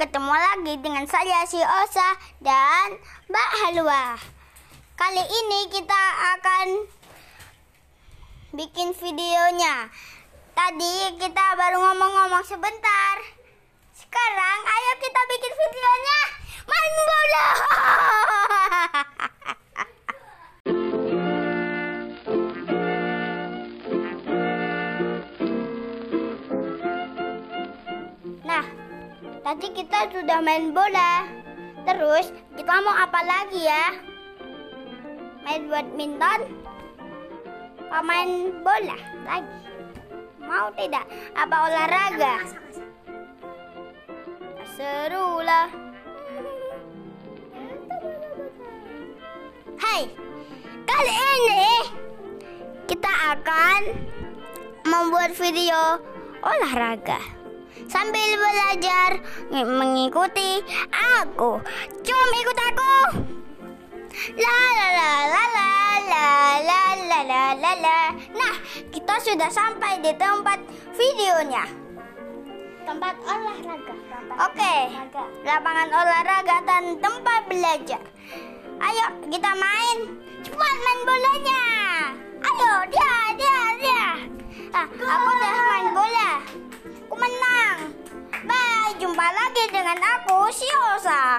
ketemu lagi dengan saya si Osa dan Mbak Halwa. Kali ini kita akan bikin videonya. Tadi kita baru ngomong-ngomong sebentar. Sekarang ayo kita bikin tadi kita sudah main bola. Terus kita mau apa lagi ya? Main badminton? Apa main bola lagi? Mau tidak? Apa olahraga? Seru lah. Hai, kali ini kita akan membuat video olahraga sambil belajar ng- mengikuti aku. Jom ikut aku. La la la la la la la la la la la. Nah, kita sudah sampai di tempat videonya. Tempat olahraga. Oke, lapangan olahraga dan tempat belajar. Ayo kita main. Cepat main bolanya. Ayo, dia, dia, dia. Ah, aku jumpa lagi dengan aku, si Osa.